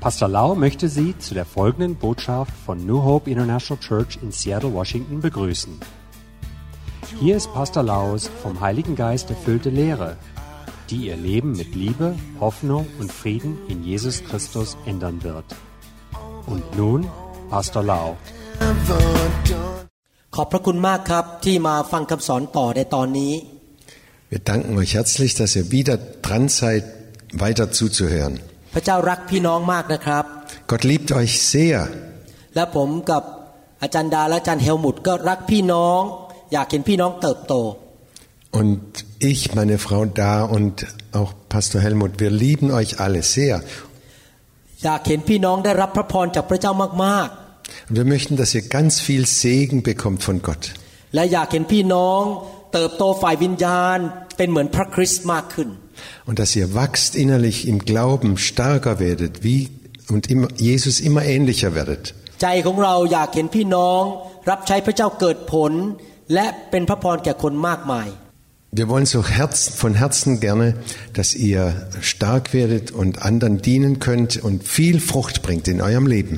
Pastor Lau möchte Sie zu der folgenden Botschaft von New Hope International Church in Seattle, Washington begrüßen. Hier ist Pastor Laus vom Heiligen Geist erfüllte Lehre, die Ihr Leben mit Liebe, Hoffnung und Frieden in Jesus Christus ändern wird. Und nun Pastor Lau. ขอบพระคุณมากครับที่มาฟังคำสอนต่อในตอนนี้ Wir danken euch herzlich, dass ihr wieder dran seid, weiter zuzuhören. พระเจ้ารักพี่น้องมากนะครับ Gott liebt euch sehr และผมกับอาจารย์ดาและอาจารย์เฮลมุตก็รักพี่น้อง อยากเห็นพี่น้องเติบโต und ich, meine Frau da und auch Pastor Helmut, wir lieben euch alle sehr. อยากเห็นพี่น้องได้รับพระพรจากพระเจ้ามาก Und wir möchten, dass ihr ganz viel Segen bekommt von Gott. ๆและอยากเห็นพี่น้องเติบโตฝ่ายวิญญาณเป็นเหมือนพระคริสต์มากขึ้น Und dass ihr wachst innerlich im Glauben, stärker werdet, wie und immer, Jesus immer ähnlicher werdet. ใจของเราอยากเห็นพี่น้อง รับใช้พระเจ้าเกิดผล และเป็นพระพรแก่คนมากมาย Wir wollen so Herzen, von Herzen gerne, dass ihr stark werdet und anderen dienen könnt und viel Frucht bringt in eurem Leben.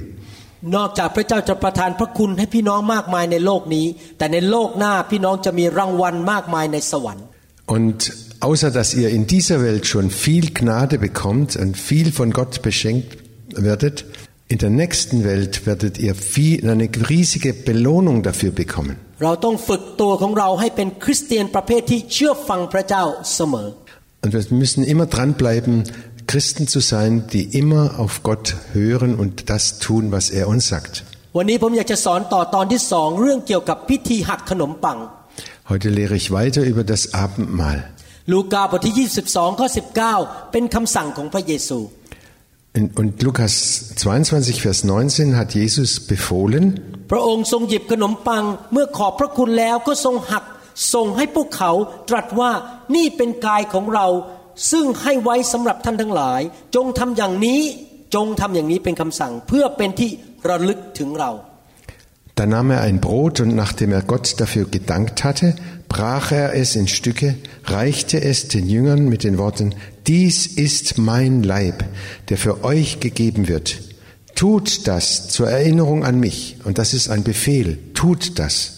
นอกจากพระเจ้าจะประทานพระคุณให้พี่น้องมากมายในโลกนี้ แต่ในโลกหน้าพี่น้องจะมีรางวัลมากมายในสวรรค์ Und außer dass ihr in dieser Welt schon viel Gnade bekommt und viel von Gott beschenkt werdet, in der nächsten Welt werdet ihr viel, eine riesige Belohnung dafür bekommen. Und wir müssen immer dranbleiben, Christen zu sein, die immer auf Gott hören und das tun, was er uns sagt. Heute lehre ich weiter über das Abendmahl. ลูกาบทที่ 22 ข้อ 19 เป็นคำสั่งของพระเยซู Und und Lukas 22, Vers 19 hat Jesus befohlen, พระองค์ทรงหยิบขนมปังเมื่อขอบพระคุณแล้วก็ทรงหักส่งให้พวกเขาตรัสว่านี่เป็นกายของเรา ซึ่งให้ไว้สำหรับท่านทั้งหลาย จงทำอย่างนี้จงทำอย่างนี้เป็นคำสั่งเพื่อเป็นที่ระลึกถึงเรา Da nahm er ein Brot und nachdem er Gott dafür gedankt hatte, brach er es in Stücke, reichte es den Jüngern mit den Worten, dies ist mein Leib, der für euch gegeben wird. Tut das zur Erinnerung an mich. Und das ist ein Befehl. Tut das.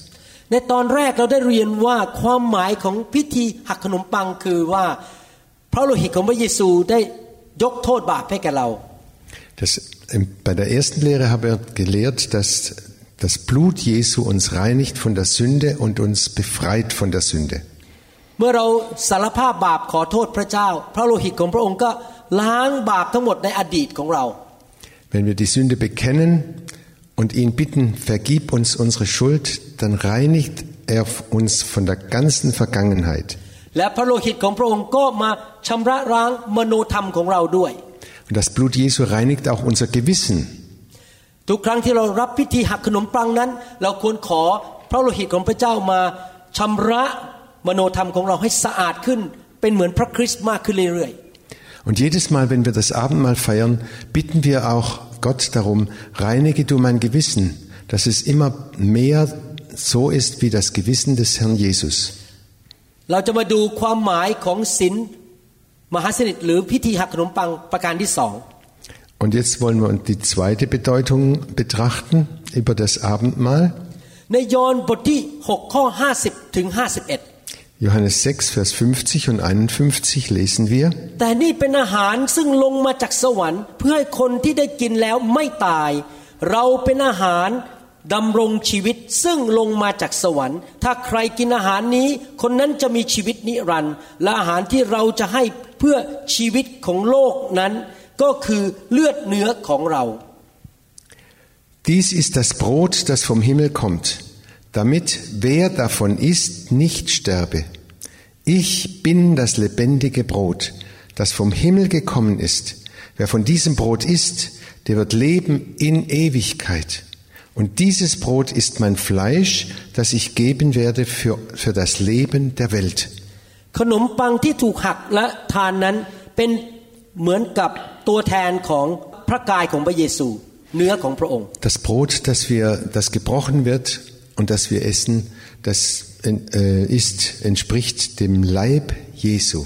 ในตอนแรกเราได้เรียนว่าความหมายของพิธีหักขนมปังคือว่า พระโลหิตของพระเยซูได้ยกโทษบาปให้แก่เรา Das, ähm, bei der ersten Lehre habe ich gelehrt, dass das Blut Jesu uns reinigt von der Sünde und uns befreit von der Sünde. เมื่อเราสารภาพบาปขอโทษพระเจ้า พระโลหิตของพระองค์ก็ล้างบาปทั้งหมดในอดีตของเรา Wenn wir die Sünde bekennen und ihn bitten, vergib uns unsere Schuld, dann reinigt er uns von der ganzen Vergangenheit. และพระโลหิตของพระองค์ก็มาชำระล้างมโนธรรมของเราด้วย Und das Blut Jesu reinigt auch unser Gewissen. ทุกครั้งที่เรารับพิธีหักขนมปังนั้น เราควรขอพระโลหิตของพระเจ้ามาชำระมโนธรรมของเราให้สะอาดขึ้นเป็นเหมือนพระคริสต์มากขึ้นเรื่อย Und jedes Mal, wenn wir das Abendmahl feiern, bitten wir auch Gott darum, reinige du mein Gewissen, dass es immer mehr so ist wie das Gewissen des Herrn Jesus. ๆ Und jetzt wollen wir uns die zweite Bedeutung betrachten über das Abendmahl. ในยอห์นบทที่6ข้อ50ถึง51 Johannes 6, Vers 50 und 51 lesen wir. แต่นี่เป็นอาหารซึ่งลงมาจากสวรรค์ เพื่อให้คนที่ได้กินแล้วไม่ตาย เราเป็นอาหารดำรงชีวิตซึ่งลงมาจากสวรรค์ ถ้าใครกินอาหารนี้ คนนั้นจะมีชีวิตนิรันดร์และอาหารที่เราจะให้เพื่อชีวิตของโลกนั้น ก็คือเลือดเนื้อของเรา Dies ist das Brot, das vom Himmel kommt, damit wer davon isst, nicht sterbe. Ich bin das lebendige Brot, das vom Himmel gekommen ist. Wer von diesem Brot isst, der wird leben in Ewigkeit. Und dieses Brot ist mein Fleisch, das ich geben werde für, für das Leben der Welt. ขนมปังที่ถูกหักและทานนั้นเป็น เหมือนกับตัวแทนของพระกายของพระเยซู เนื้อของพระองค์ Das Brot, das wir, das gebrochen wird und das wir essen, das äh, ist, entspricht dem Leib Jesu.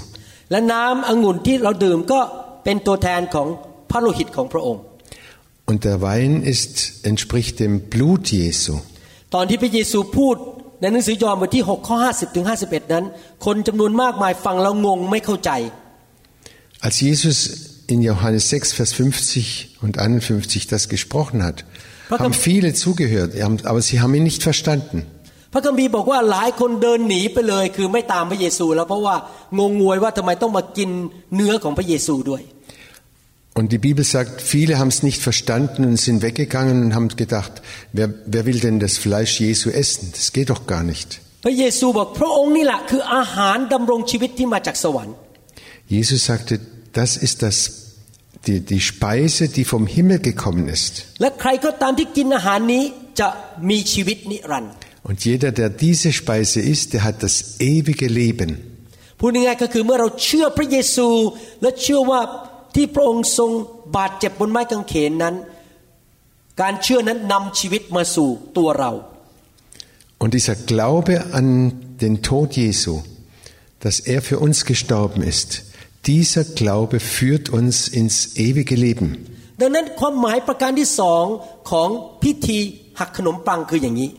และน้ำองุ่นที่เราดื่มก็เป็นตัวแทนของพระโลหิตของพระองค์ Und der Wein ist, entspricht dem Blut Jesu. ตอนที่พระเยซูพูดในหนังสือยอห์นบทที่6ข้อ50ถึง51 นั้น คนจำนวนมากมายฟังแล้วงงไม่เข้าใจ Als Jesus in Johannes 6, Vers 50 und 51 das gesprochen hat, haben viele zugehört, aber sie haben ihn nicht verstanden. พระคัมภีร์บอกว่าหลายคนเดินหนีไปเลย คือไม่ตามพระเยซู แล้วเพราะว่างงงวยว่าทำไมต้องมากินเนื้อของพระเยซูด้วย Und die Bibel sagt, viele haben es nicht verstanden und sind weggegangen und haben gedacht, wer, wer will denn das Fleisch Jesu essen? Das geht doch gar nicht. พระเยซูบอกพระองค์นี่แหละคืออาหารดำรงชีวิตที่มาจากสวรรค์ Jesus sagte, das ist das, die, die Speise, die vom Himmel gekommen ist. และใครก็ตามที่กินอาหารนี้จะมีชีวิตนิรันดร์ Und jeder, der diese Speise isst, der hat das ewige Leben. พูดง่ายๆก็คือเมื่อเราเชื่อพระเยซู และเชื่อว่าที่พระองค์ทรงบาดเจ็บบนไม้กางเขนนั้น การเชื่อนั้นนำชีวิตมาสู่ตัวเรา Und dieser Glaube an den Tod Jesu, dass er für uns gestorben ist, dieser Glaube führt uns ins ewige Leben. ดังนั้นความหมายประการที่สองของพิธีหักขนมปังคืออย่างนี้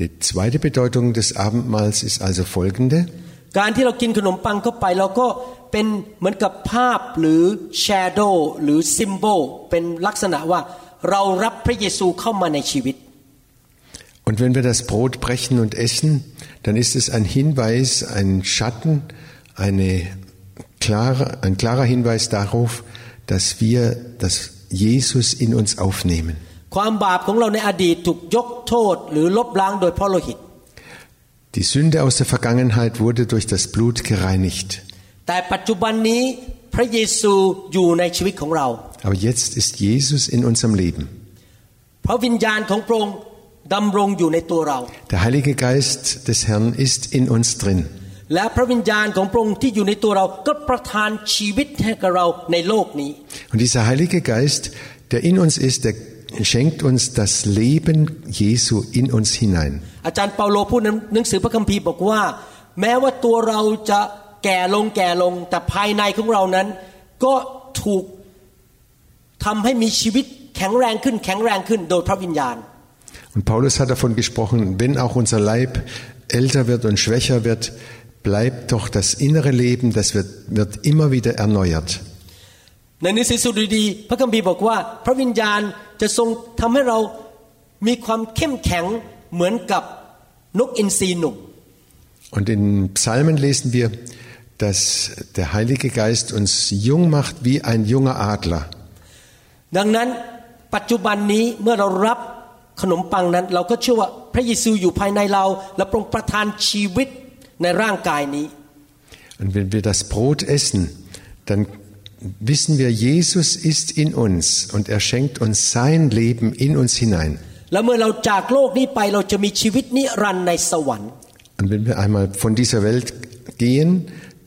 Die zweite Bedeutung des Abendmahls ist also folgende. การที่เรากินขนมปังเข้าไปเราก็เป็นเหมือนกับภาพหรือ shadow หรือ symbol เป็นลักษณะว่าเรารับพระเยซูเข้ามาในชีวิต Und wenn wir das Brot brechen und essen, dann ist es ein Hinweis, ein Schatten, eine klare, ein klarer Hinweis darauf, dass wir das Jesus in uns aufnehmen. ความบาปของเราในอดีตถูกยกโทษหรือลบล้างโดยพระโลหิต Die Sünde aus der Vergangenheit wurde durch das Blut gereinigt. แต่ปัจจุบันนี้พระเยซูอยู่ในชีวิตของเรา Aber jetzt ist Jesus in unserem Leben. พระวิญญาณของพระองค์ดำรงอยู่ในตัวเรา Der Heilige Geist des Herrn ist in uns drin. และพระวิญญาณของพระองค์ที่อยู่ในตัวเราก็ประทานชีวิตให้กับเราในโลกนี้ Und dieser Heilige Geist, der in uns ist, der schenkt uns das Leben Jesu in uns hinein. อาจารย์เปาโลพูดในหนังสือพระคัมภีร์บอกว่า แม้ว่าตัวเราจะแก่ลงแก่ลง แต่ภายในของเรานั้น ก็ถูกทำให้มีชีวิตแข็งแรงขึ้นแข็งแรงขึ้นโดยพระวิญญาณ Und Paulus hat davon gesprochen, wenn auch unser Leib älter wird und schwächer wird, bleibt doch das innere Leben, das wird, wird immer wieder erneuert. ในหนังสือสุดีพระคัมภีร์บอกว่า พระวิญญาณจะทรงทำให้เรามีความเข้มแข็งเหมือนกับนกอินทรีหนุ่ม Und in Psalmen lesen wir, dass der Heilige Geist uns jung macht wie ein junger Adler. ดังนั้นปัจจุบันนี้เมื่อเรารับขนมปังนั้น เราก็เชื่อว่าพระเยซูอยู่ภายในเรา และพระองค์ประทานชีวิต ในร่างกายนี้ Und wenn wir das Brot essen, dann wissen wir, Jesus ist in uns und er schenkt uns sein Leben in uns hinein. และเมื่อเราจากโลกนี้ไปเราจะมีชีวิตนิรันดร์ในสวรรค์ Und wenn wir einmal von dieser Welt gehen,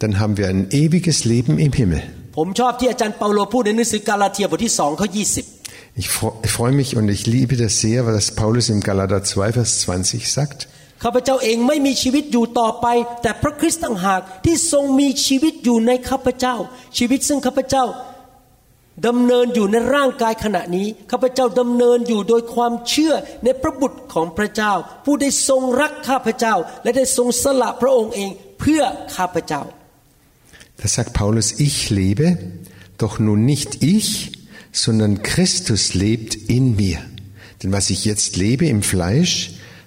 dann haben wir ein ewiges Leben im Himmel. ผมชอบที่อาจารย์เปาโลพูดในหนังสือกาลาเทียบทที่สองข้อ20 Ich fre- ich freue mich und ich liebe das sehr, was Paulus im Galater 2, Vers 20 sagt. ข้าพเจ้าเองไม่มีชีวิตอยู่ต่อไป แต่พระคริสต์ต่างหากที่ทรงมีชีวิตอยู่ในข้าพเจ้า ชีวิตซึ่งข้าพเจ้าดำเนินอยู่ในร่างกายขณะนี้ข้าพเจ้าดำเนินอยู่โดยความเชื่อในพระบุตรของพระเจ้า ผู้ได้ทรงรักข้าพเจ้า และได้ทรงสละพระองค์เองเพื่อข้าพเจ้า Da sagt Paulus, ich lebe, doch nun nicht ich, sondern Christus lebt in mir. Denn was ich jetzt lebe im Fleisch,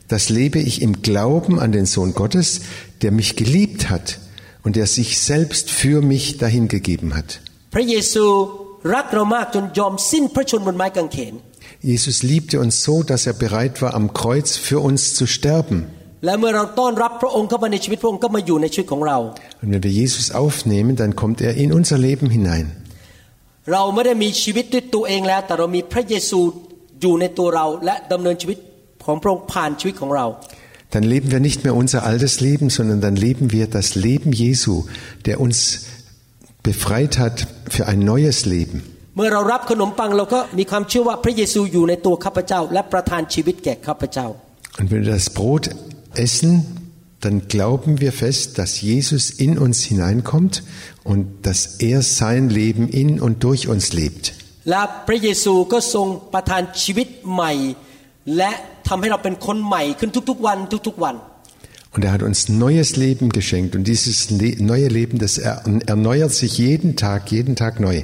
das lebe ich im Glauben an den Sohn Gottes, der mich geliebt hat und der sich selbst für mich dahingegeben hat. พระเยซูรักเรามากจนยอมสิ้นพระชนม์บนไม้กางเขน Jesus liebte uns so, dass er bereit war, am Kreuz für uns zu sterben. และเมื่อเราต้อนรับพระองค์เข้ามาในชีวิตพระองค์ก็มาอยู่ในชีวิตของเรา Und wenn wir Jesus aufnehmen, dann kommt er in unser Leben hinein. เ ราไม่ได้มีชีวิตด้วยตัวเองแล้ว แต่เรามีพระเยซูอยู่ในตัวเรา และดำเนินชีวิตของพระองค์ผ่านชีวิตของเรา Dann leben wir nicht mehr unser altes Leben, sondern dann leben wir das Leben Jesu, der uns befreit hat für ein neues Leben. เมื่อเรารับขนมปังเราก็มีความเชื่อว่าพระเยซูอยู่ในตัวข้าพเจ้า และประทานชีวิตแก่ข้าพเจ้า Und wenn wir das Brot essen, dann glauben wir fest, dass Jesus in uns hineinkommt und dass er sein Leben in und durch uns lebt. และพระเยซูก็ทรงประทานชีวิตใหม่ และทำให้เราเป็นคนใหม่ขึ้นทุกๆวันทุกๆวัน Und er hat uns neues Leben geschenkt. Und dieses le neue Leben, das er erneuert sich jeden Tag, jeden Tag neu.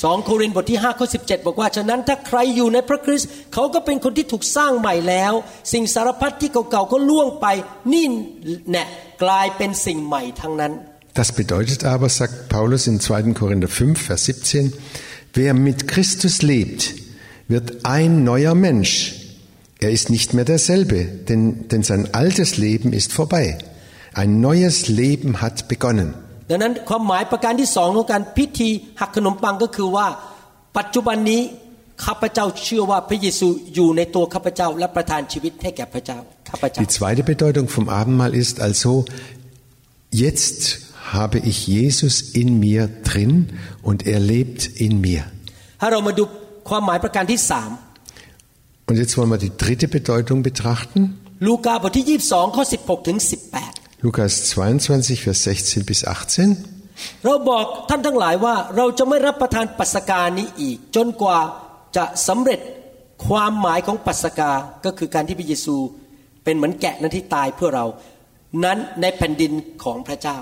2โครินธ์บทที่5ข้อ17 บอกว่าฉะนั้นถ้าใครอยู่ในพระคริสต์เขาก็เป็นคนที่ถูกสร้างใหม่แล้ว สิ่งสารพัดที่เก่าๆก็ล่วงไปนี่แน่กลายเป็นสิ่งใหม่ทั้งนั้น Das bedeutet aber, sagt Paulus in 2. Korinther 5, Vers 17, wer mit Christus lebt, wird ein neuer Mensch. Er ist nicht mehr derselbe, denn, denn sein altes Leben ist vorbei. Ein neues Leben hat begonnen. ดังนั้นความหมายประการที่สองของการพิธีหักขนมปังก็คือว่า ปัจจุบันนี้ข้าพเจ้าเชื่อว่าพระเยซูอยู่ในตัวข้าพเจ้า และประทานชีวิตให้แก่พระเจ้าข้าพเจ้า Die zweite Bedeutung vom Abendmahl ist also, jetzt habe ich Jesus in mir drin und er lebt in mir. ถ้าเรามาดูความหมายประการที่สาม Und jetzt wollen wir die dritte Bedeutung betrachten. ลูกาบทที่22ข้อ16ถึง18 Lukas 22, Vers 16 bis 18. เราบอกท่านทั้งหลายว่าเราจะไม่รับประทานปัสสกานี้อีก จนกว่าจะสำเร็จความหมายของปัสสกาก็คือการที่พระเยซูเป็นเหมือนแกะนั้นที่ตายเพื่อเรา นั้นในแผ่นดินของพระเจ้า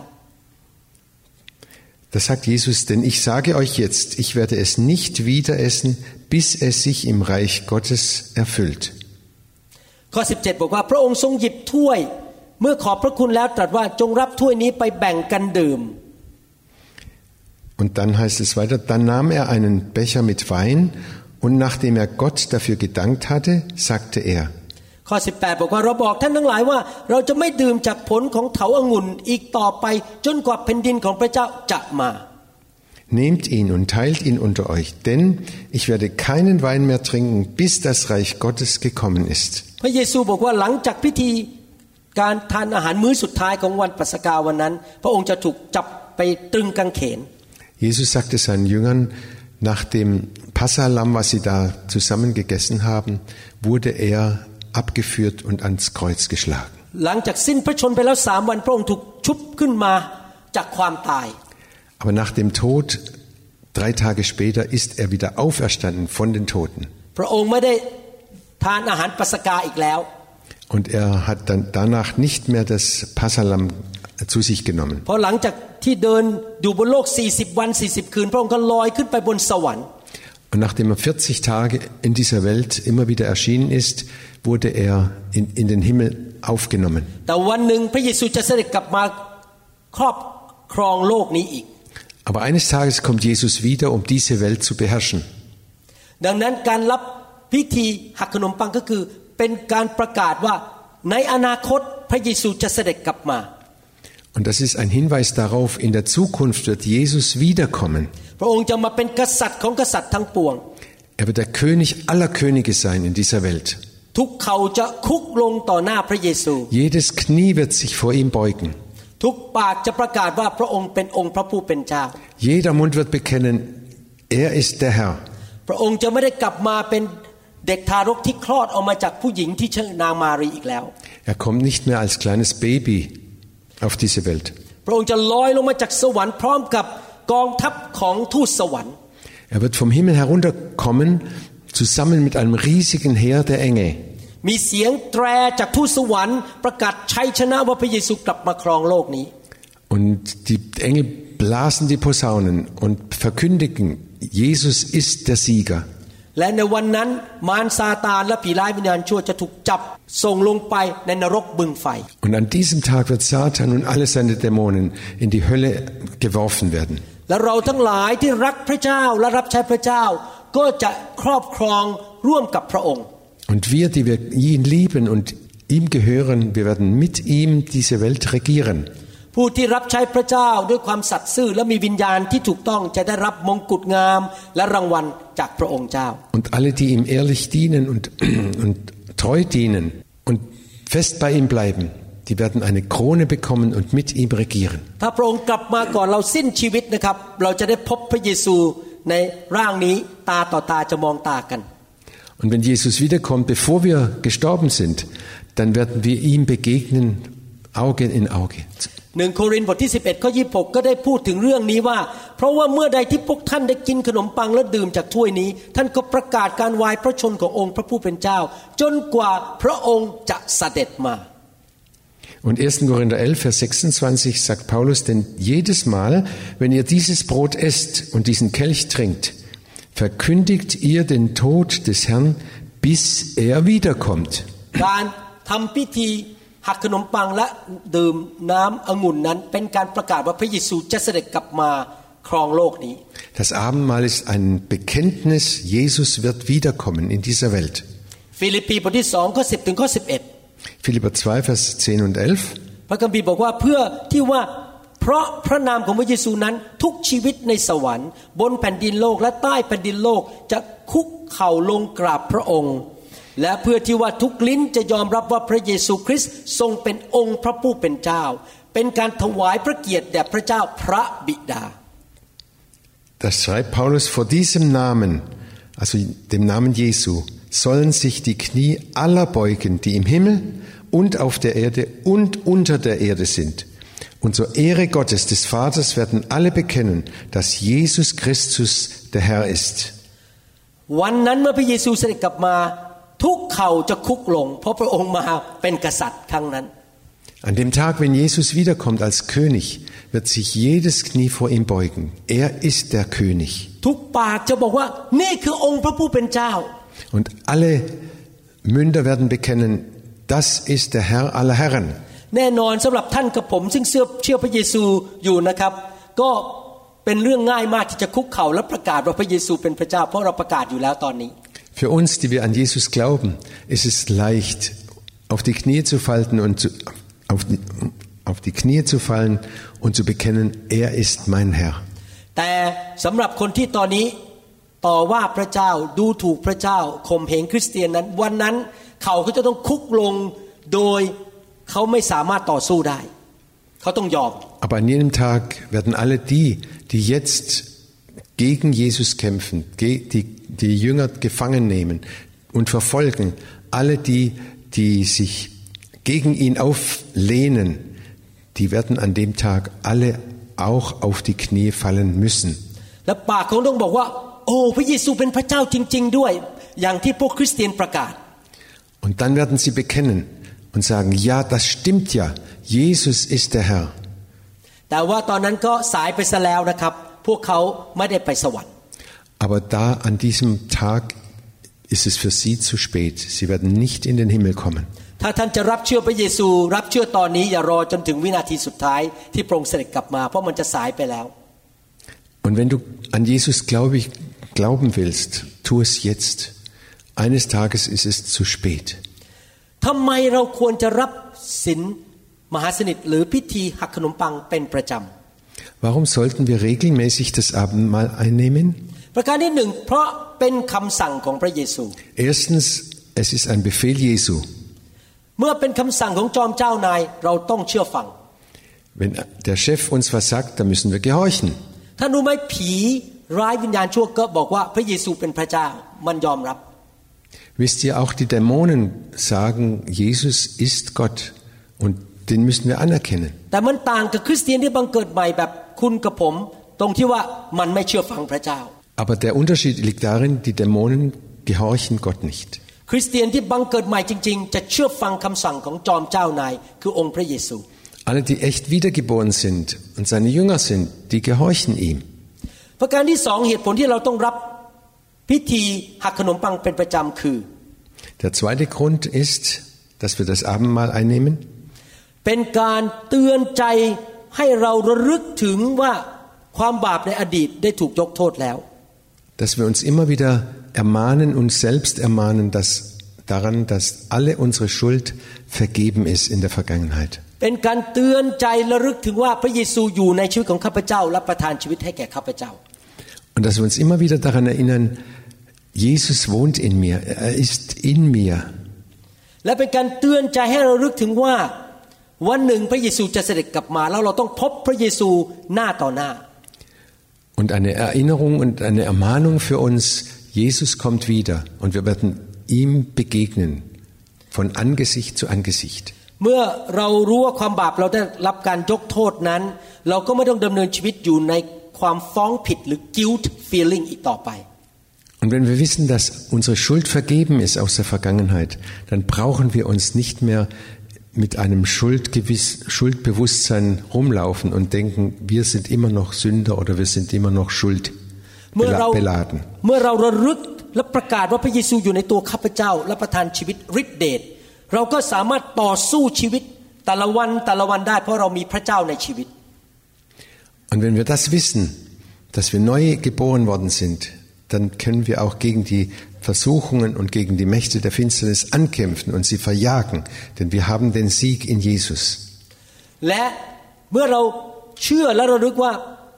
Da sagt Jesus, denn ich sage euch jetzt, ich werde es nicht wieder essen, bis es sich im Reich Gottes erfüllt. ข้อ17 บอกว่าพระองค์ทรงหยิบถ้วย เมื่อขอบพระคุณแล้วตรัสว่าจงรับถ้วยนี้ไปแบ่งกันดื่ม Und dann heißt es weiter, dann nahm er einen Becher mit Wein und nachdem er Gott dafür gedankt hatte, sagte er, ข้อ 18 บอกว่าเราบอกท่านทั้งหลายว่า เราจะไม่ดื่มจากผลของเถาองุ่นอีกต่อไป จนกว่าแผ่นดินของพระเจ้าจะมา Nehmt ihn und teilt ihn unter euch, denn ich werde keinen Wein mehr trinken, bis das Reich Gottes gekommen ist. พระเยซูบอกว่าหลังจากพิธีการทานอาหารมื้อสุดท้ายของวันปัสกาวันนั้น พระองค์จะถูกจับไปตรึงกางเขน Jesus sagte seinen Jüngern, nach dem Passalam, was sie da zusammen gegessen haben, wurde er abgeführt und ans Kreuz geschlagen. Aber nach dem Tod, drei Tage später, ist er wieder auferstanden von den Toten. Und er hat dann danach nicht mehr das Passalam zu sich genommen. Und nachdem er 40 Tage in dieser Welt immer wieder erschienen ist, wurde er in, in den Himmel aufgenommen. Aber eines Tages kommt Jesus wieder, um diese Welt zu beherrschen. ดังนั้นการรับพิธีหักขนมปังก็คือ เป็นการประกาศว่าในอนาคตพระเยซูจะเสด็จกลับมา Und das ist ein Hinweis darauf, in der Zukunft wird Jesus wiederkommen. พระองค์จะมาเป็นกษัตริย์ของกษัตริย์ทั้งปวง Er wird der König aller Könige sein in dieser Welt. ทุกเขาจะคุกลงต่อหน้าพระเยซู Jedes Knie wird sich vor ihm beugen. ทุกปากจะประกาศว่าพระองค์เป็นองค์พระผู้เป็นเจ้า Jeder Mund wird bekennen, er ist der Herr. พระองค์จะไม่ได้กลับมาเป็นเด็กทารกที่คลอดออกมาจากผู้หญิงที่ชื่อนางมารีอีกแล้ว Er kommt nicht mehr als kleines Baby auf diese Welt. พระองค์จะลอยลงมาจากสวรรค์พร้อมกับกองทัพของทูตสวรรค์ Er wird vom Himmel herunterkommen, zusammen mit einem riesigen Heer der Engel. มีเสียงแตรจากทูตสวรรค์ประกาศชัยชนะว่าพระเยซูกลับมาครองโลกนี้ Und die Engel blasen die Posaunen und verkündigen, Jesus ist der Sieger. และในวันนั้นมารซาตานและผีร้ายวิญญาณชั่วจะถูกจับส่งลงไปในนรกบึงไฟ Und an diesem Tag wird Satan und alle seine Dämonen in die Hölle geworfen werden. และเราทั้งหลายที่รักพระเจ้าและรับใช้พระเจ้า ก็จะครอบครองร่วมกับพระองค์ Und wir, die wir ihn lieben und ihm gehören, wir werden mit ihm diese Welt regieren. ผู้ที่รับใช้พระเจ้าด้วยความสัตย์ซื่อและมีวิญญาณที่ถูกต้องจะได้รับมงกุฎงามและรางวัลจากพระองค์เจ้า Und alle, die ihm ehrlich dienen und, und treu dienen und fest bei ihm bleiben, die werden eine Krone bekommen und mit ihm regieren. ถ้าพระองค์กลับมาก่อนเราสิ้นชีวิตนะครับ เราจะได้พบพระเยซูในร่างนี้ตาต่อตาจะมองตากัน Und wenn Jesus wiederkommt, bevor wir gestorben sind, dann werden wir ihm begegnen, Auge in Auge. หนึ่งโครินธ์บทที่ 11ข้อ26 ก็ได้พูดถึงเรื่องนี้ว่า เพราะว่าเมื่อใดที่พวกท่านได้กินขนมปังและดื่มจากถ้วยนี้ ท่านก็ประกาศการวายพระชนขององค์พระผู้เป็นเจ้า จนกว่าพระองค์จะเสด็จมา Und 1. Korinther 11, Vers 26 sagt Paulus, denn jedes Mal, wenn ihr dieses Brot esst und diesen Kelch trinkt, verkündigt ihr den Tod des Herrn, bis er wiederkommt. การทำพิธีหักขนมปังและดื่มน้ำองุ่นนั้น เป็นการประกาศว่าพระเยซูจะเสด็จกลับมาครองโลกนี้ Das Abendmahl ist ein Bekenntnis, Jesus wird wiederkommen in dieser Welt. ฟิลิปปีบทที่สองข้อ10ถึงข้อ11 Philipper 2, Vers 10 und 11. พระคัมภีร์บอกว่าเพื่อที่ว่า เพราะพระนามของพระเยซูนั้นทุกชีวิตในสวรรค์ บนแผ่นดินโลกและใต้แผ่นดินโลกจะคุกเข่าลงกราบพระองค์ และเพื่อที่ว่าทุกลิ้นจะยอมรับว่าพระเยซูคริสต์ทรงเป็นองค์พระผู้เป็นเจ้า เป็นการถวายพระเกียรติแด่พระเจ้าพระบิดา Das schreibt Paulus vor diesem Namen, also dem Namen Jesu, sollen sich die Knie aller beugen, die im Himmel und auf der Erde und unter der Erde sind. Und zur Ehre Gottes, des Vaters, werden alle bekennen, dass Jesus Christus der Herr ist. วันนั้นเมื่อพระเยซูเสด็จกลับมา ทุกเข่าจะคุกลง เพราะพระองค์มาเป็นกษัตริย์ครั้งนั้น An dem Tag, wenn Jesus wiederkommt als König, wird sich jedes Knie vor ihm beugen. Er ist der König. ทุกปากจะบอกว่านี่คือองค์พระผู้เป็นเจ้า Und alle Münder werden bekennen, das ist der Herr aller Herren. แน่นอนสำหรับท่านกับผม ซึ่งเชื่อเชื่อพระเยซูอยู่นะครับ ก็เป็นเรื่องง่ายมากที่จะคุกเข่าและประกาศว่าพระเยซูเป็นพระเจ้าเพราะเราประกาศอยู่แล้วตอนนี้ Für uns, die wir an Jesus glauben, ist es leicht, auf die Knie zu falten und zu, auf, die, auf die Knie zu fallen und zu bekennen, er ist mein Herr. แต่สำหรับคนที่ตอนนี้ต่อว่าพระเจ้าดูถูกพระเจ้าข่มเหงคริสเตียนนั้น วันนั้นเขาก็จะต้องคุกลงโดย เขาไม่สามารถต่อสู้ได้ เขาต้องยอม Aber an jenem Tag werden alle die, die jetzt gegen Jesus kämpfen, ge- die, die Jünger gefangen nehmen und verfolgen, alle die, die sich gegen ihn auflehnen, die werden an dem Tag alle auch auf die Knie fallen müssen. และปากเขาต้องบอกว่า โอ้พระเยซูเป็นพระเจ้าจริง ๆ ด้วย อย่างที่พวกคริสเตียนประกาศ Und dann werden sie bekennen und sagen, ja, das stimmt ja, Jesus ist der Herr. แต่ว่าตอนนั้นก็สายไปซะแล้วนะครับ พวกเขาไม่ได้ไปสวรรค์ Aber da an diesem Tag ist es für sie zu spät. Sie werden nicht in den Himmel kommen. ถ้าท่านจะรับเชื่อพระเยซู รับเชื่อตอนนี้อย่ารอจนถึงวินาทีสุดท้ายที่พระองค์เสด็จกลับมา เพราะมันจะสายไปแล้ว Und wenn du an Jesus glaub ich, glauben willst, tu es jetzt. Eines Tages ist es zu spät. ทำไมเราควรจะรับศีลมหาสนิทหรือพิธีหักขนมปังเป็นประจ Warum sollten wir regelmäßig das Abendmahl einnehmen? ำประการที่หนึ่งเพราะเป็นคำสั่งของพระเยซู Erstens, es ist ein Befehl Jesu. เมื่อเป็นคำสั่งของจอมเจ้านายเราต้องเชื่อฟัง Wenn der Chef uns was sagt, dann müssen wir gehorchen. ท่านรู้ไหมผีร้ายวิญญาณชั่วก็บอกว่าพระเยซูเป็นพระเจ้ามันยอมรับ Wisst ihr, auch die Dämonen sagen, Jesus ist Gott und den müssen wir anerkennen. แต่มันต่างกับคริสเตียนที่บังเกิดใหม่แบบคุณกับผม ตรงที่ว่ามันไม่เชื่อฟังพระเจ้า Aber der Unterschied liegt darin, die Dämonen gehorchen Gott nicht. คริสเตียนที่บังเกิดใหม่จริง ๆ จะเชื่อฟังคำสั่งของจอมเจ้านาย คือองค์พระเยซู Alle, die echt wiedergeboren sind und seine Jünger sind, die gehorchen ihm. ประการที่สองเหตุผลที่เราต้องรับ พิธีหักขนมปังเป็นประจำคือ Der zweite Grund ist, dass wir das Abendmahl einnehmen, เป็นการเตือนใจให้เราระลึกถึงว่าความบาปในอดีตได้ถูกยกโทษแล้ว dass wir uns immer wieder ermahnen, uns selbst ermahnen, dass daran, dass alle unsere Schuld vergeben ist in der Vergangenheit. เป็นการเตือนใจระลึกถึงว่าพระเยซูอยู่ในชีวิตของข้าพเจ้าและประทานชีวิตให้แก่ข้าพเจ้า Und dass wir uns immer wieder daran erinnern, Jesus wohnt in mir, er ist in mir. และเป็นการเตือนใจให้เราลึกถึงว่า วันหนึ่งพระเยซูจะเสด็จกลับมา แล้วเราต้องพบพระเยซูหน้าต่อหน้า Und eine Erinnerung und eine Ermahnung für uns, Jesus kommt wieder und wir werden ihm begegnen, von Angesicht zu Angesicht. เมื่อเรารู้ว่าความบาปเราได้รับการยกโทษนั้น เราก็ไม่ต้องดำเนินชีวิตอยู่ในความฟ้องผิดหรือ guilt feeling อีกต่อไป und wenn wir wissen, dass unsere Schuld vergeben ist aus der Vergangenheit, dann brauchen wir uns nicht mehr mit einem Schuldgewiss, Schuldbewusstsein rumlaufen und denken, wir sind immer noch Sünder oder wir sind immer noch Schuld beladen. Und wenn wir das wissen, dass wir neu geboren worden sind, dann können wir auch gegen die Versuchungen und gegen die Mächte der Finsternis ankämpfen und sie verjagen, denn wir haben den Sieg in Jesus. และเมื่อเราเชื่อและเราลึกว่า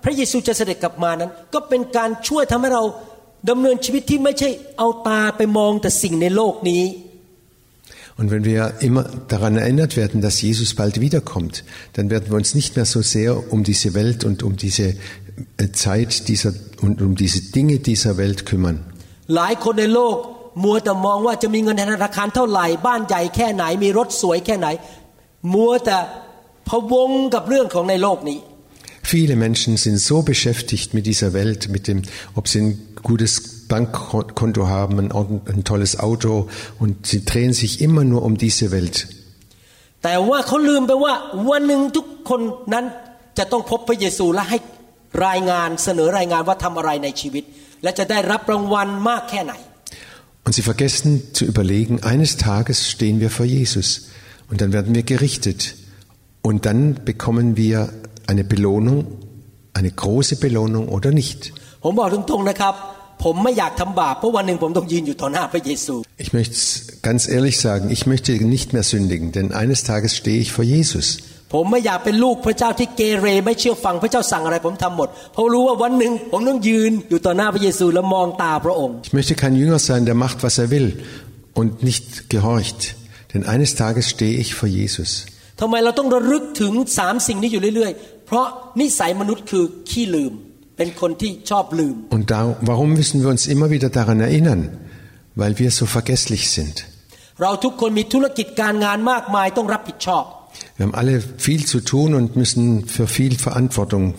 พระเยซูจะเสด็จกลับมานั้น ก็เป็นการช่วยทำให้เราดำเนินชีวิตที่ไม่ใช่เอาตาไปมองแต่สิ่งในโลกนี้ Und wenn wir immer daran erinnert werden, dass Jesus bald wiederkommt, dann werden wir uns nicht mehr so sehr um diese Welt und um diese äh, Zeit dieser und um diese Dinge dieser Welt kümmern. หลายคนในโลกมัวแต่มองว่าจะมีเงินในธนาคารเท่าไหร่ บ้านใหญ่แค่ไหน มีรถสวยแค่ไหน มัวแต่พะวงกับเรื่องของในโลกนี้ Viele Menschen sind so beschäftigt mit dieser Welt, mit dem, ob sie ein gutes Bankkonto haben, ein, ord- ein tolles Auto und sie drehen sich immer nur um diese Welt. แต่ว่า เขาลืมไปว่าวันหนึ่งทุกคนนั้นจะต้องพบพระเยซูและให้รายงานเสนอรายงานว่าทำอะไรในชีวิต และจะได้รับรางวัลมากแค่ไหน Und sie vergessen zu überlegen, eines Tages stehen wir vor Jesus und dann werden wir gerichtet und dann bekommen wir eine Belohnung, eine große Belohnung oder nicht. ผมบอกตรงๆนะครับ ผมไม่อยากทำบาปเพราะวันหนึ่งผมต้องยืนอยู่ต่อหน้าพระเยซู Ich möchte es ganz ehrlich sagen, ich möchte nicht mehr sündigen, denn eines Tages stehe ich vor Jesus. ผมไม่อยากเป็นลูกพระเจ้าที่เกเรไม่เชื่อฟังพระเจ้าสั่งอะไรผมทำหมด เพราะรู้ว่าวันหนึ่งผมต้องยืนอยู่ต่อหน้าพระเยซูแล้วมองตาพระองค์ Ich möchte kein Jünger sein, der macht, was er will und nicht gehorcht, denn eines Tages stehe ich vor Jesus. ทำไมเราต้องระลึกถึงสามสิ่งนี้อยู่เรื่อยๆ เพราะนิสัยมนุษย์คือขี้ลืม เป็นคนที่ชอบลืม Und da, warum müssen wir uns immer wieder daran erinnern? Weil wir so vergesslich sind. เราทุกคนมีธุรกิจการงานมากมายต้องรับผิดชอบ Wir haben alle viel zu tun und müssen für viel Verantwortung äh,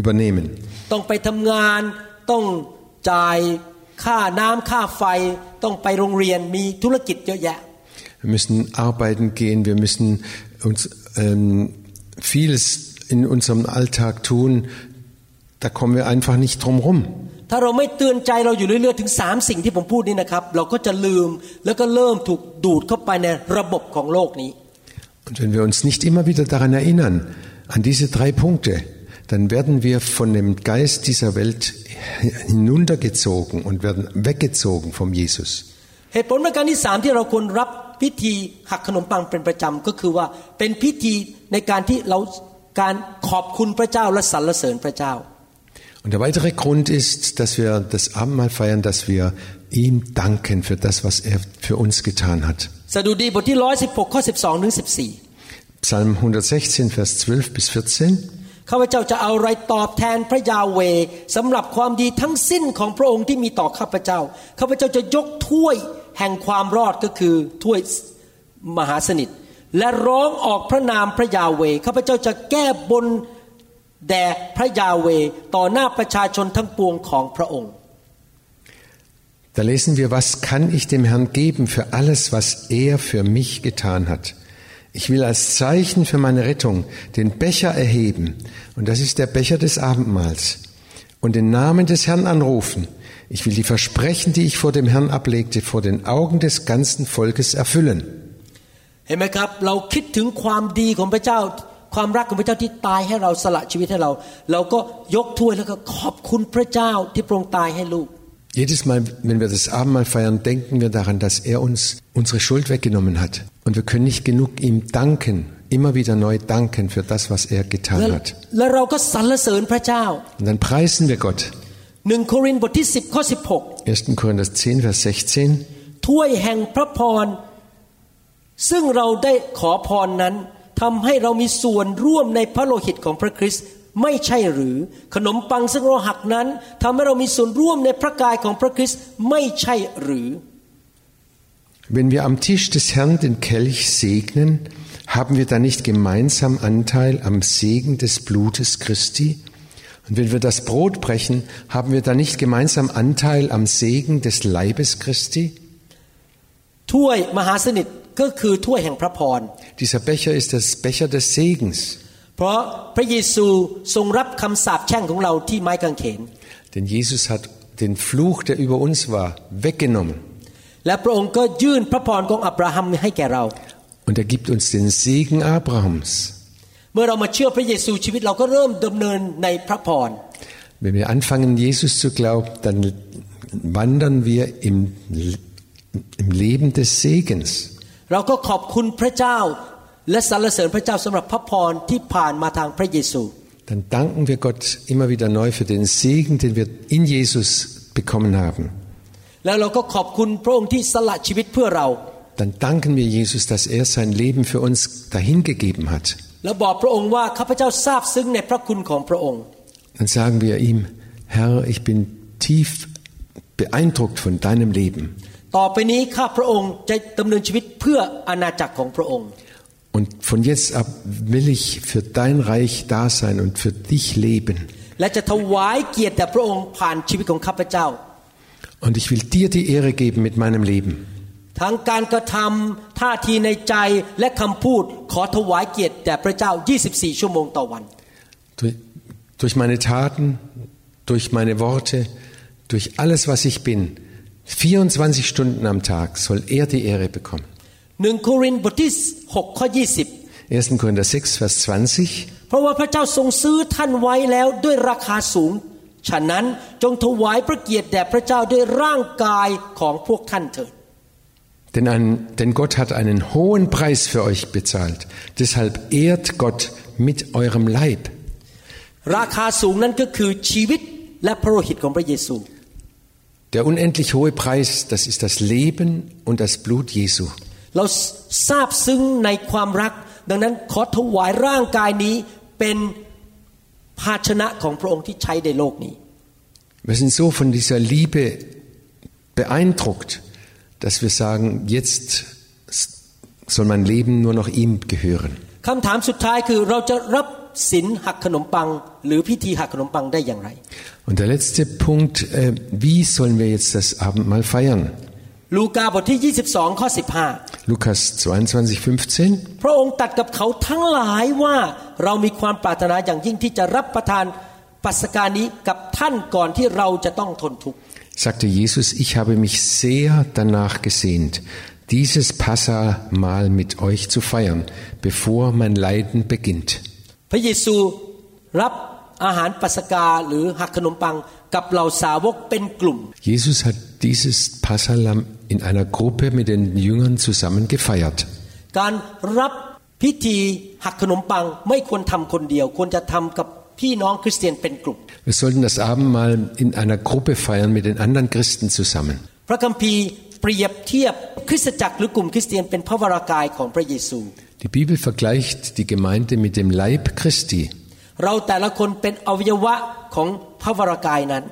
übernehmen. ต้องไปทำงาน ต้องจ่ายค่าน้ำค่าไฟ ต้องไปโรงเรียนมีธุรกิจเยอะแยะ Wir müssen arbeiten gehen, wir müssen uns ähm, vieles in unserem Alltag tun. Da kommen wir einfach nicht drum rum. ถ้าเราไม่เตือนใจเราอยู่เรื่อยๆถึงสามสิ่งที่ผมพูดนี้นะครับ เราก็จะลืมแล้วก็เริ่มถูกดูดเข้าไปในระบบของโลกนี้ Und wenn wir uns nicht immer wieder daran erinnern, an diese drei Punkte, dann werden wir von dem Geist dieser Welt hinuntergezogen und werden weggezogen vom Jesus. เหตุผลประการที่สามที่เราควรรับพิธีหักขนมปังเป็นประจำก็คือว่าเป็นพิธีในการที่เราการขอบคุณพระเจ้าและสรรเสริญพระเจ้า Und der weitere Grund ist, dass wir das Abendmahl feiern, dass wir ihm danken für das, was er für uns getan hat. สดุดีบทที่116ข้อ12ถึง14 Psalm 116, Vers 12 bis 14. ข้าพเจ้าจะเอาอะไรตอบแทนพระยาเวสำหรับความดีทั้งสิ้นของพระองค์ที่มีต่อข้าพเจ้าข้าพเจ้าจะยกถ้วยแห่งความรอดก็คือถ้วยมหาสนิท และร้องออกพระนามพระยาเวข้าพเจ้าจะแก้บนแด่พระยาเวต่อหน้าประชาชนทั้งปวงของพระองค์ Da lesen wir, was kann ich dem Herrn geben für alles, was er für mich getan hat? Ich will als Zeichen für meine Rettung den Becher erheben, und das ist der Becher des Abendmahls, und den Namen des Herrn anrufen. Ich will die Versprechen, die ich vor dem Herrn ablegte, vor den Augen des ganzen Volkes erfüllen. เห็นไหมครับเราคิดถึงความดีของพระเจ้าความรักของพระเจ้าที่ตายให้เราสละชีวิตให้เรา เราก็ยกถ้วยแล้วก็ขอบคุณพระเจ้าที่พระองค์ตายให้ลูก Jedes Mal, wenn wir das Abendmahl feiern, denken wir daran, dass er uns unsere Schuld weggenommen hat. Und wir können nicht genug ihm danken, immer wieder neu danken für das, was er และ getan hat. และเราก็สรรเสริญพระเจ้า Und dann preisen wir Gott. หนึ่งโครินธ์บทที่ 10 ข้อ 1. Korinther 10, Vers 16. 16 ถ้วยแห่งพระพร ซึ่งเราได้ขอพรนั้นทำให้เรามีส่วนร่วมในพระโลหิตของพระคริสต์ ไม่ใช่หรือ ขนมปังซึ่งเราหักนั้นทำให้เรามีส่วนร่วมในพระกายของพระคริสต์ไม่ใช่หรือ Wenn wir am Tisch des Herrn den Kelch segnen, haben wir da nicht gemeinsam Anteil am Segen des Blutes Christi? Und wenn wir das Brot brechen, haben wir da nicht gemeinsam Anteil am Segen des Leibes Christi? ถ้วยมหาสนิทก็คือถ้วยแห่งพระพร Dieser Becher ist das Becher des Segens. เพราะพระเยซูทรงรับคำสาปแช่งของเราที่ไม้กางเขน Denn Jesus hat den Fluch, der über uns war, weggenommen. และพระองค์ก็ยื่นพระพรของอับราฮัมให้แก่เรา Und er gibt uns den Segen Abrahams. เมื่อเรามาเชื่อพระเยซูชีวิตเราก็เริ่มดำเนินในพระพร Wenn wir anfangen, Jesus zu glauben, dann wandern wir im, im Leben des Segens. เราก็ขอบคุณพระเจ้า และสรรเสริญพระเจ้าสำหรับพระพรที่ผ่านมาทางพระเยซู Dann danken wir Gott immer wieder neu für den Segen, den wir in Jesus bekommen haben. แล้วเราก็ขอบคุณพระองค์ที่สละชีวิตเพื่อเรา Dann danken wir Jesus, dass er sein Leben für uns dahingegeben hat. แล้วบอกพระองค์ว่าข้าพเจ้าซาบซึ้งในพระคุณของพระองค์ Dann sagen wir ihm, Herr, ich bin tief beeindruckt von deinem Leben. ต่อไปนี้ข้าพระองค์จะดำเนินชีวิตเพื่ออาณาจักรของพระองค์ Und von jetzt ab will ich für dein Reich da sein und für dich leben. และจะถวายเกียรติแด่พระองค์ผ่านชีวิตของข้าพเจ้า Und ich will dir die Ehre geben mit meinem Leben. ทั้งการกระทำท่าทีในใจและคำพูดขอถวายเกียรติแด่พระเจ้า 24 ชั่วโมงต่อวัน Durch, durch meine Taten, durch meine Worte, durch alles, was ich bin, 24 Stunden am Tag soll er die Ehre bekommen. หนึ่งโครินธ์บทที่6ข้อ20 1. Korinther 6, Vers 20. เพราะว่าพระเจ้าทรงซื้อท่านไว้แล้วด้วยราคาสูง ฉะนั้นจงถวายพระเกียรติแด่พระเจ้าด้วยร่างกายของพวกท่านเถิด Denn, ein, denn Gott hat einen hohen Preis für euch bezahlt. Deshalb ehrt Gott mit eurem Leib. ราคาสูงนั้นก็คือชีวิตและพระโลหิตของพระเยซู Der unendlich hohe Preis, das ist das Leben und das Blut Jesu. เราทราบซึ้งในความรัก ดังนั้นขอถวายร่างกายนี้เป็นภาชนะของพระองค์ที่ใช้ในโลกนี้ Wir sind so von dieser Liebe beeindruckt, dass wir sagen, jetzt soll mein Leben nur noch ihm gehören. คำถามสุดท้ายคือเราจะรับศีลหักขนมปัง หรือพิธีหักขนมปังได้อย่างไร Und der letzte Punkt, äh, wie sollen wir jetzt das Abendmahl feiern? ลูกาบทที่ 22 ข้อ Lukas 22, 15. 15 พระองค์ตรัดกับเขาทั้งหลายว่าเรามีความปรารถนาอย่างยิ่งที่จะรับประทานปัสกานี้กับท่านก่อนที่เราจะต้องทนทุกข์ sagte Jesus, ich habe mich sehr danach gesehnt, dieses Passamal mit euch zu feiern, bevor mein Leiden beginnt. พระเยซูรับอาหารปัสกาหรือหักขนมปังกับเหล่าสาวกเป็นกลุ่ม Jesus hat dieses Passalam in einer Gruppe mit den Jüngern zusammen gefeiert. การรับพิธีหักขนมปังไม่ควรทำคนเดียว ควรจะทำกับพี่น้องคริสเตียนเป็นกลุ่ม Wir sollten das Abendmahl in einer Gruppe feiern mit den anderen Christen zusammen. พระคัมภีร์เปรียบเทียบคริสตจักรหรือกลุ่มคริสเตียนเป็นพระวรากายของพระเยซู Die Bibel vergleicht die Gemeinde mit dem Leib Christi. เราแต่ละคนเป็นอวัยวะของพระวรากายนั้น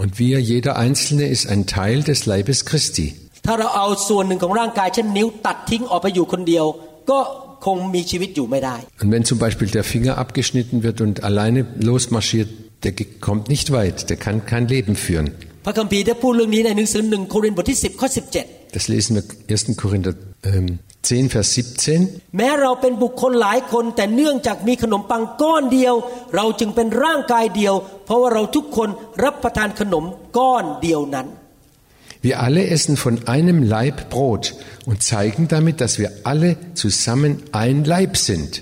Und wir, jeder Einzelne, ist ein Teil des Leibes Christi. ถ้าเราเอาส่วนหนึ่งของร่างกายเช่นนิ้วตัดทิ้งออกไปอยู่คนเดียว ก็คงมีชีวิตอยู่ไม่ได้ Und wenn zum Beispiel der Finger abgeschnitten wird und alleine losmarschiert, der kommt nicht weit, der kann kein Leben führen. พระคัมภีร์ได้พูดเรื่องนี้ในหนังสือหนึ่งโครินธ์บทที่ 10 ข้อ 17 Das lesen wir 1. Korinther ähm, 10, Vers 17. แม้เราเป็นบุคคลหลายคน แต่เนื่องจากมีขนมปังก้อนเดียว เราจึงเป็นร่างกายเดียว เพราะว่าเราทุกคนรับประทานขนมก้อนเดียวนั้น Wir alle essen von einem Leib Brot und zeigen damit, dass wir alle zusammen ein Leib sind.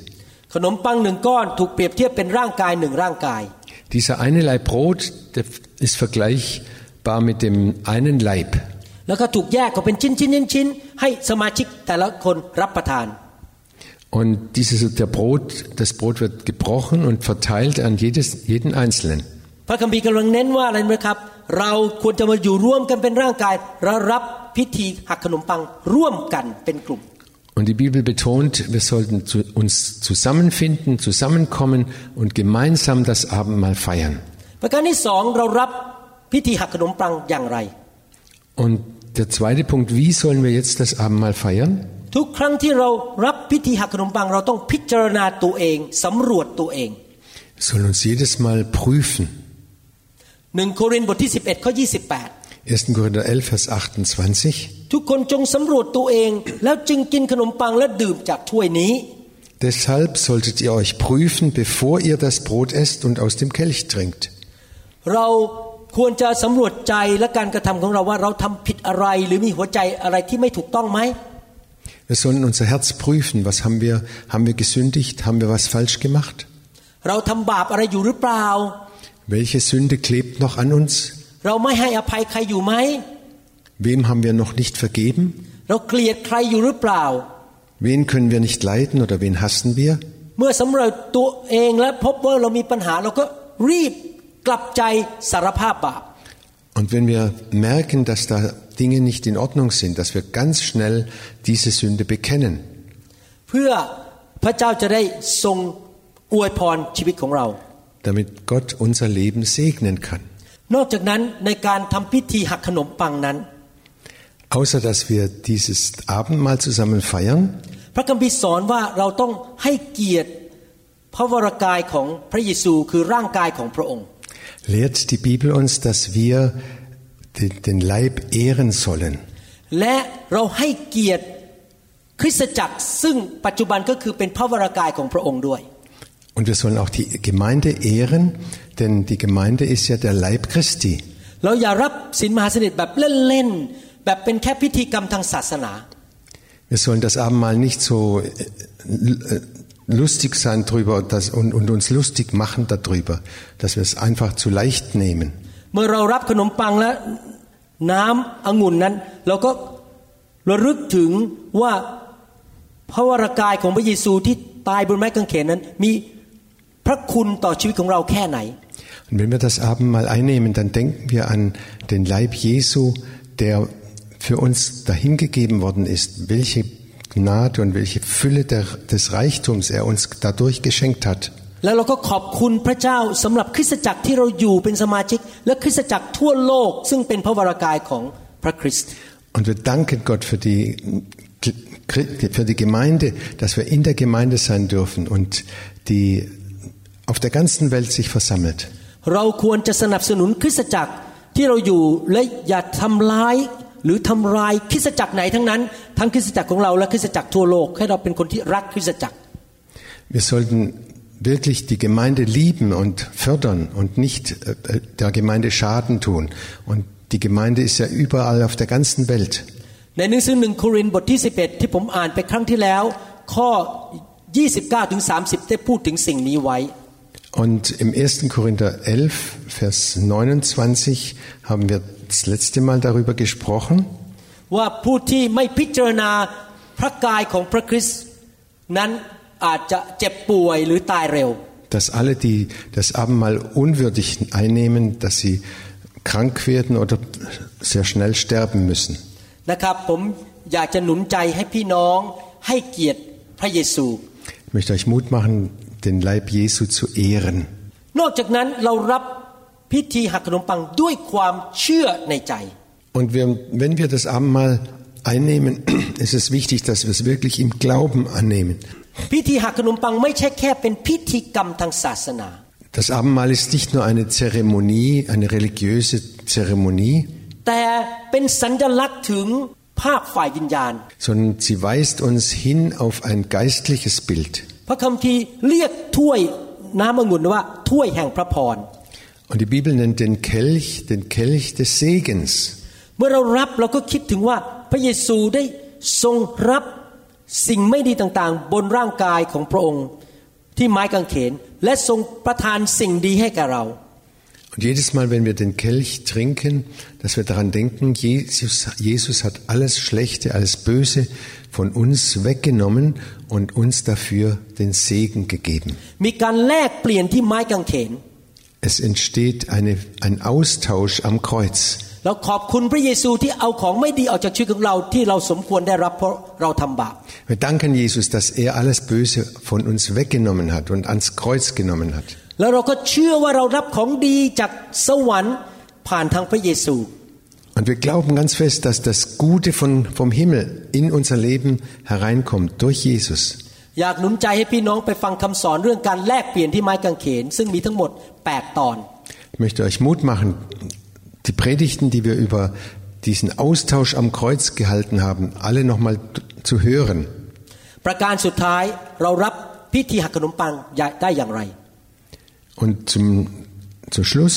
ขนมปังหนึ่งก้อนถูกเปรียบเทียบเป็นร่างกายหนึ่งร่างกาย Dieser eine Leib Brot der ist vergleichbar mit dem einen Leib. แล้วก็ถูกแยกออกเป็นชิ้นชิ้นชิ้นชิ้นๆให้สมาชิกแต่ละคนรับประทาน Und dieses, der Brot, das Brot wird gebrochen und verteilt an jedes, jeden Einzelnen. พระคัมภีร์กำลังเน้นว่าอะไรไหมครับ เราควรจะมาอยู่ร่วมกันเป็นร่างกายเรารับพิธีหักขนมปังร่วมกันเป็นกลุ่ม Und die Bibel betont, wir sollten zu, uns zusammenfinden, zusammenkommen und gemeinsam das Abendmahl feiern. ประการที่สองเรารับพิธีหักขนมปังอย่างไร Und der zweite Punkt, wie sollen wir jetzt das Abendmahl feiern? ทุกครั้งที่เรารับพ พิธีหักขนมปังเราต้องพิจารณาตัวเองสำรวจตัวเอง Wir sollen uns jedes Mal prüfen. หนึ่งโครินธ์บทที่ 11ข้อ28 1. Korinther 11, Vers 28. ทุกคนจงสำรวจตัวเอง แล้วจึงกินขนมปังและดื่มจากถ้วยนี้ Deshalb solltet ihr euch prüfen, bevor ihr das Brot esst und aus dem Kelch trinkt. เรา ควรจะสำรวจใจและการกระทำของเราว่าเราทำผิดอะไร หรือมีหัวใจอะไรที่ไม่ถูกต้องไหม Wir sollen unser Herz prüfen. Was haben wir, haben wir gesündigt? Haben wir was falsch gemacht? เราทำบาปอะไรอยู่หรือเปล่า Welche Sünde klebt noch an uns? เราไม่ให้อภัยใครอยู่ไหม Wem haben wir noch nicht vergeben? เราเกลียดใครอยู่หรือเปล่า Wen können wir nicht leiden oder wen hassen wir? เมื่อสำรวจตัวเองและพบว่าเรามีปัญหาเราก็รีบ กลับใจสารภาพบาป Und wenn wir merken, dass da Dinge nicht in Ordnung sind, dass wir ganz schnell diese Sünde bekennen, เพื่อพระเจ้าจะได้ทรงอวยพรชีวิตของเรา damit Gott unser Leben segnen kann. นอกจากนั้นในการทำพิธีหักขนมปังนั้น Außer dass wir dieses Abendmahl zusammen feiern, พระคัมภีร์สอนว่าเราต้องให้เกียรติพระวรากายของพระเยซูคือร่างกายของพระองค์ lehrt die Bibel uns, dass wir den, den Leib ehren sollen. และเราให้เกียรติคริสตจักรซึ่งปัจจุบันก็คือเป็นพระวรากายของพระองค์ด้วย Und wir sollen auch die Gemeinde ehren, denn die Gemeinde ist ja der Leib Christi. เราอย่ารับสินมหาสนิทแบบเล่นๆแบบเป็นแค่พิธีกรรมทางศาสนา Wir sollen das Abendmahl nicht so äh, äh, lustig sein drüber und, und, und uns lustig machen darüber, dass wir es einfach zu leicht nehmen. Und wenn wir das Abendmahl einnehmen, dann denken wir an den Leib Jesu, der für uns dahingegeben worden ist, welche Gnade und welche Fülle der, des Reichtums er uns dadurch geschenkt hat. แล้วเราก็ขอบคุณพระเจ้าสำหรับคริสตจักรที่เราอยู่เป็นสมาชิก และคริสตจักรทั่วโลก ซึ่งเป็นพระวรากายของพระคริสต์ Und wir danken Gott für die, für die Gemeinde, dass wir in der Gemeinde sein dürfen und die auf der ganzen Welt sich versammelt. เราควรจะสนับสนุนคริสตจักรที่เราอยู่และอย่าทำร้าย หรือทำลายคริสตจักรไหนทั้งนั้น ทั้งคริสตจักรของเราและคริสตจักรทั่วโลกให้เราเป็นคนที่รักคริสตจักร Wir sollten wirklich die Gemeinde lieben und fördern und nicht äh, der Gemeinde Schaden tun. Und die Gemeinde ist ja überall auf der ganzen Welt. ในหนังสือหนึ่งโครินธ์บทที่ 11 ที่ผมอ่านไปครั้งที่แล้ว ข้อ 29ถึง30 ได้พูดถึงสิ่งนี้ไว้ Und im 1. Korinther 11, Vers 29 haben wir das letzte Mal darüber gesprochen, ว่าผู้ที่ไม่พิจารณาพระกายของพระคริสต์นั้นอาจจะเจ็บป่วยหรือตายเร็ว dass alle, die das Abendmahl unwürdig einnehmen, dass sie krank werden oder sehr schnell sterben müssen. นะครับผมอยากจะหนุนใจให้พี่น้องให้เกียรติพระเยซู Ich möchte euch Mut machen, den Leib Jesu zu ehren. นอกจากนั้นเรารับพิธีหักขนมปังด้วยความเชื่อในใจ Und wir, wenn wir das Abendmahl einnehmen, ist es wichtig, dass wir es wirklich im Glauben annehmen. พิธีหักขนมปังไม่ใช่แค่เป็นพิธีกรรมทางศาสนา Das Abendmahl ist nicht nur eine Zeremonie, eine religiöse Zeremonie, แต่เป็นสัญลักษณ์ถึงภาคฝ่ายวิญญาณ sondern sie weist uns hin auf ein geistliches Bild. พระคัมภีร์เรียกถ้วยน้ำองุ่นว่าถ้วยแห่งพระพร Und die Bibel nennt den Kelch den Kelch des Segens. เมื่อเรารับเราก็คิดถึงว่าพระเยซูได้ทรงรับสิ่งไม่ดีต่างๆ บนร่างกายของพระองค์ ที่ไม้กางเขนและทรงประทานสิ่งดีให้แก่เรา Und jedes Mal, wenn wir den Kelch trinken, dass wir daran denken, Jesus, Jesus hat alles Schlechte, alles Böse von uns weggenommen und uns dafür den Segen gegeben. Es entsteht eine, ein Austausch am Kreuz. Wir danken Jesus, dass er alles Böse von uns weggenommen hat und ans Kreuz genommen hat. Und wir glauben ganz fest, dass das Gute von, vom Himmel in unser Leben hereinkommt durch Jesus. อยากหนุนใจให้พี่น้องไปฟังคำสอนเรื่องการแลกเปลี่ยนที่ไม้กางเขน ซึ่งมีทั้งหมด 8 ตอน Ich möchte euch Mut machen, die Predigten, die wir über diesen Austausch am Kreuz gehalten haben, alle nochmal zu hören. ประการสุดท้ายเรารับพิธีหักขนมปังได้อย่างไร Und zum, zum Schluss,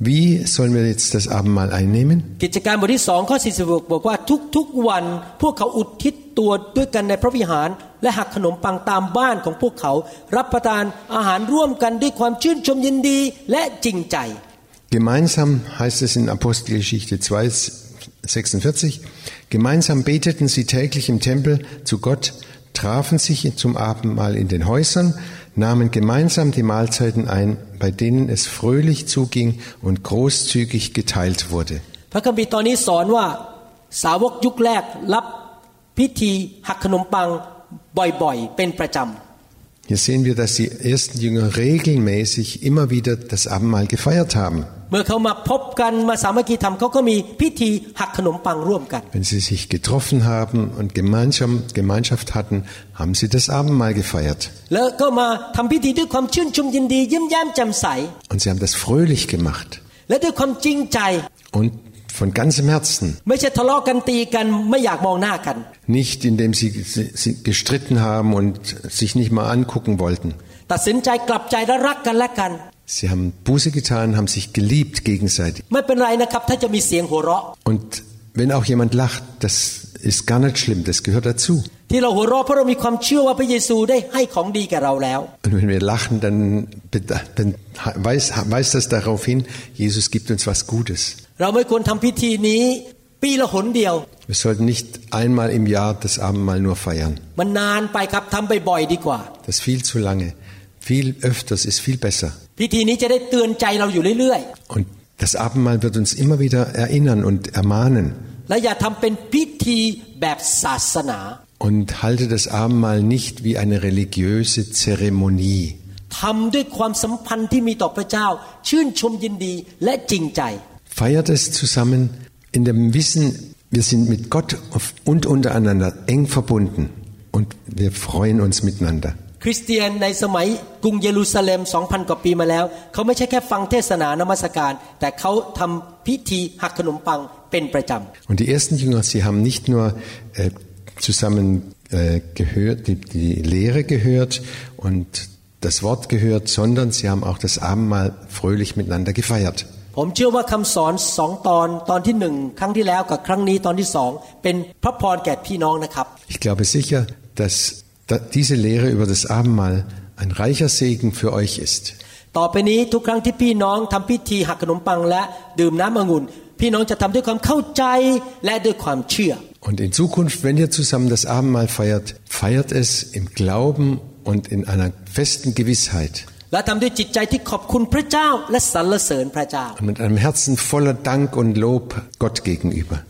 wie sollen wir jetzt das Abendmahl einnehmen? กิจการบทที่สองข้อ46บอกว่าทุกๆวันพวกเขาอุทิศตัวด้วยกันในพระวิหาร และหักขนมปังตามบ้านของพวกเขา รับประทานอาหารร่วมกันด้วยความชื่นชมยินดีและจริงใจ Gemeinsam heißt es in Apostelgeschichte 2, 46, gemeinsam beteten sie täglich im Tempel zu Gott, trafen sich zum Abendmahl in den Häusern, nahmen gemeinsam die Mahlzeiten ein, bei denen es fröhlich zuging und großzügig geteilt wurde. พระคัมภีร์ตอนนี้สอนว่าสาวกยุคแรกรับพิธีหักขนมปังบ่อยๆ เป็นประจำ hier sehen wir, dass die ersten Jünger regelmäßig immer wieder das Abendmahl gefeiert haben. Wenn sie sich getroffen haben und Gemeinschaft, hatten, haben sie das Abendmahl gefeiert. Und sie haben das fröhlich gemacht. Und von ganzem Herzen. Nicht indem sie gestritten haben und sich nicht mal angucken wollten. Sie haben Buße getan, haben sich geliebt gegenseitig. Und wenn auch jemand lacht, das ist gar nicht schlimm, das gehört dazu. Und wenn wir lachen, dann, dann weiß, weiß das darauf hin, Jesus gibt uns was Gutes. Wir sollten nicht einmal im Jahr das Abendmahl nur feiern. Das ist viel zu lange. Viel öfters ist viel besser. Und das Abendmahl wird uns immer wieder erinnern und ermahnen. Und halte das Abendmahl nicht wie eine religiöse Zeremonie ทำด้วยความสัมพันธ์ที่มีต่อพระเจ้า ชื่นชมยินดีและจริงใจ Feiert es zusammen in dem Wissen, wir sind mit Gott und untereinander eng verbunden und wir freuen uns miteinander. คริสเตียนในสมัยกรุงเยรูซาเล็ม 2,000 กว่าปีมาแล้ว เขาไม่ใช่แค่ฟังเทศนานมัสการ แต่เขาทำพิธีหักขนมปังเป็นประจ Und die ersten Jünger, sie haben nicht nur äh, zusammen äh, gehört, die, die Lehre gehört und das Wort gehört, sondern sie haben auch das Abendmahl fröhlich miteinander gefeiert. ำผมเชื่อว่าคำสอนสองตอนตอนที่หนึ่งครั้งที่แล้วกับครั้งนี้ตอนที่สองเป็นพระพรแก่พี่น้องนะครับ Ich glaube sicher, dass da diese Lehre über das Abendmahl ein reicher Segen für euch ist. ต่อไปนี้ทุกครั้งที่พี่น้องทำพิธีหักขนมปังและดื่มน้ำองุ่น พี่น้องจะทำด้วยความเข้าใจและด้วยความเชื่อ Und in Zukunft, wenn ihr zusammen das Abendmahl feiert, feiert es im Glauben und in einer festen Gewissheit Und mit einem Herzen voller Dank und Lob Gott gegenüber.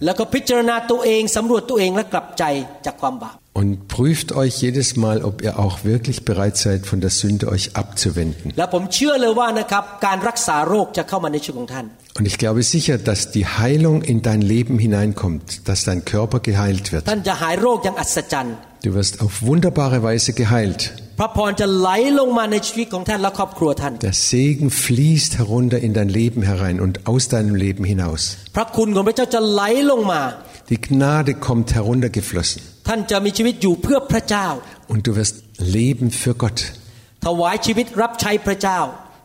Und prüft euch jedes Mal, ob ihr auch wirklich bereit seid, von der Sünde euch abzuwenden. Und ich glaube sicher, dass die Heilung in dein Leben hineinkommt, dass dein Körper geheilt wird. Du wirst auf wunderbare Weise geheilt. พระพรจะไหลลงมาในชีวิตของท่านและครอบครัวท่าน Der Segen fließt herunter in dein Leben herein und aus deinem Leben hinaus. พระคุณของพระเจ้าจะไหลลงมา Die Gnade kommt heruntergeflossen ท่านจะมีชีวิตอยู่เพื่อพระเจ้า und du wirst leben für Gott. ถวายชีวิตรับใช้พระเจ้า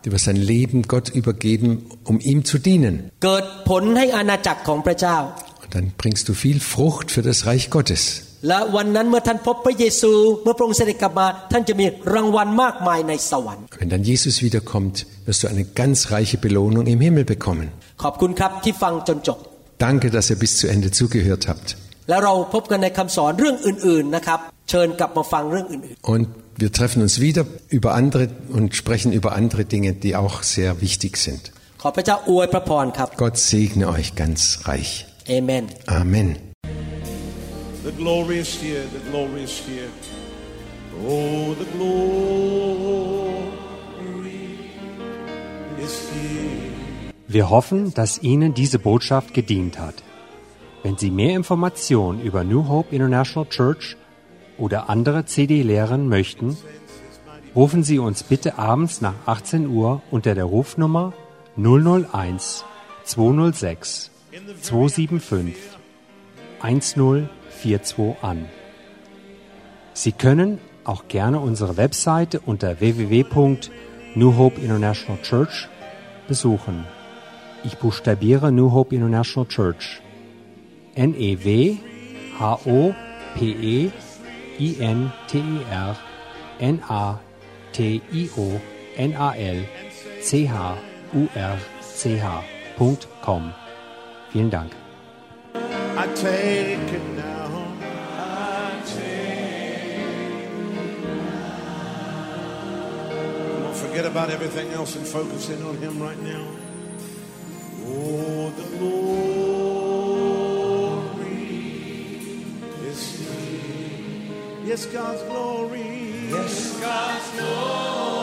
Du wirst dein Leben Gott übergeben, um ihm zu dienen. เกิดผลให้อาณาจักรของพระเจ้า Und dann bringst du viel Frucht für das Reich Gottes. และวันนั้นเมื่อท่านพบพระเยซู เมื่อพระองค์เสด็จกลับมา ท่านจะมีรางวัลมากมายในสวรรค์ Wenn dann Jesus wiederkommt, wirst du eine ganz reiche Belohnung im Himmel bekommen. ขอบคุณครับที่ฟังจนจบ Danke, dass ihr bis zu Ende zugehört habt. แล้วเราพบกันในคำสอนเรื่องอื่นๆนะครับ เชิญกลับมาฟังเรื่องอื่น Und wir treffen uns wieder über andere und sprechen über andere Dinge, die auch sehr wichtig sind. ๆ ขอพระเจ้าอวยพระพรครับ Gott segne euch ganz reich. เอเมน Amen. The glory is here, the glory is here. Oh, the glory is here. Wir hoffen, dass Ihnen diese Botschaft gedient hat. Wenn Sie mehr Informationen über New Hope International Church oder andere CD leeren möchten, rufen Sie uns bitte abends nach 18 Uhr unter der Rufnummer 001 206 275 1042 an. Sie können auch gerne unsere Webseite unter www.New Hope International Church besuchen. Ich buchstabiere New Hope International Church. N-E-W-H-O-P-E-I-N-T-E-R N-A-T-I-O-N-A-L-C-H-U-R-C-H.com. Vielen Dank. Forget about everything else and focus in on Him right now. Oh, the glory is here. Yes, God's glory. Yes, God's glory.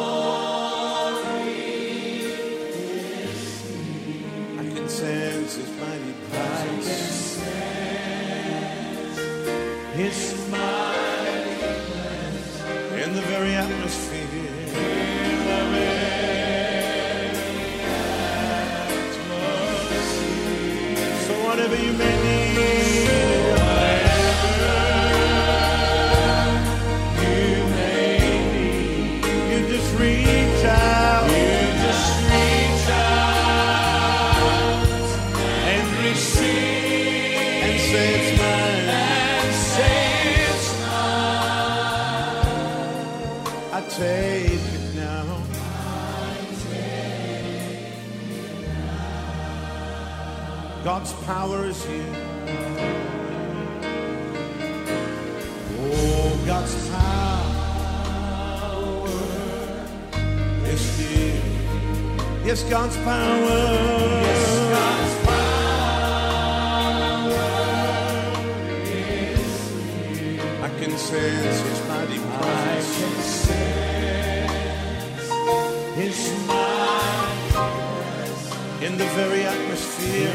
God's power is here. Oh, God's power is here. Yes, God's power. Yes, in the very atmosphere.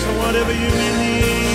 So whatever you need.